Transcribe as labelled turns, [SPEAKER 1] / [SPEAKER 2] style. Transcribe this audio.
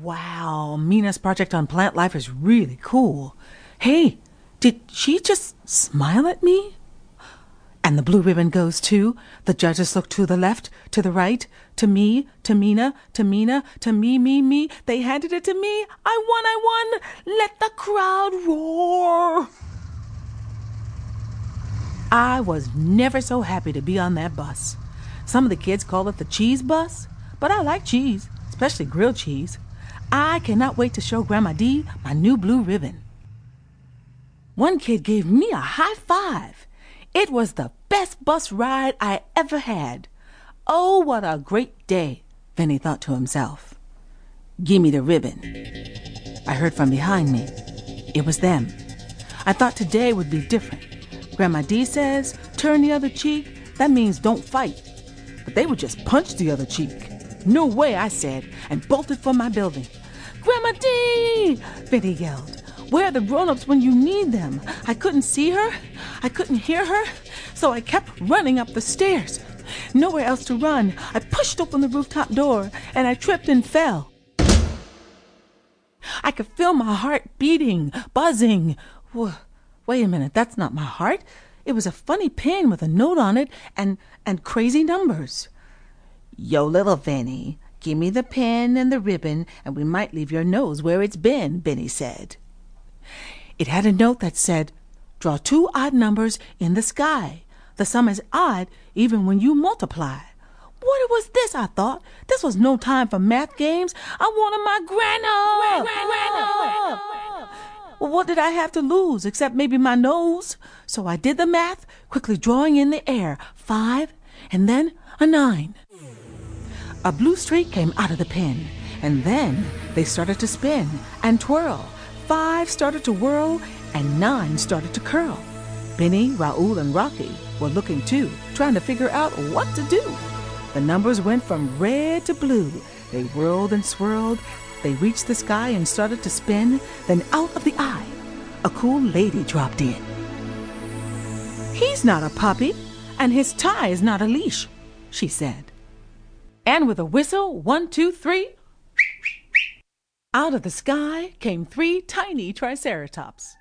[SPEAKER 1] Wow, Mina's project on plant life is really cool. Hey, did she just smile at me? And the blue ribbon goes too. The judges look to the left, to the right, to me, to Mina, to Mina, to me, me, me. They handed it to me. I won, I won. Let the crowd roar. I was never so happy to be on that bus. Some of the kids call it the cheese bus, but I like cheese, especially grilled cheese. I cannot wait to show Grandma D my new blue ribbon. One kid gave me a high five. It was the best bus ride I ever had. Oh, what a great day, Vinni thought to himself. Gimme the ribbon. I heard from behind me. It was them. I thought today would be different. Grandma D says, turn the other cheek. That means don't fight. But they would just punch the other cheek. No way, I said, and bolted for my building. Grandma Dee! Vinni yelled. Where are the grown-ups when you need them? I couldn't see her. I couldn't hear her. So I kept running up the stairs. Nowhere else to run. I pushed open the rooftop door and I tripped and fell. I could feel my heart beating, buzzing. Wait a minute, that's not my heart. It was a funny pin with a note on it and and crazy numbers. Yo, little Vinni, Give me the pen and the ribbon, and we might leave your nose where it's been, Benny said. It had a note that said, Draw two odd numbers in the sky. The sum is odd even when you multiply. What was this? I thought. This was no time for math games. I wanted my grana. grana. Well, what did I have to lose except maybe my nose? So I did the math, quickly drawing in the air five and then a nine. A blue streak came out of the pin, and then they started to spin and twirl. Five started to whirl, and nine started to curl. Benny, Raoul, and Rocky were looking too, trying to figure out what to do. The numbers went from red to blue. They whirled and swirled. They reached the sky and started to spin. Then out of the eye, a cool lady dropped in. He's not a puppy, and his tie is not a leash, she said. And with a whistle, one, two, three, out of the sky came three tiny triceratops.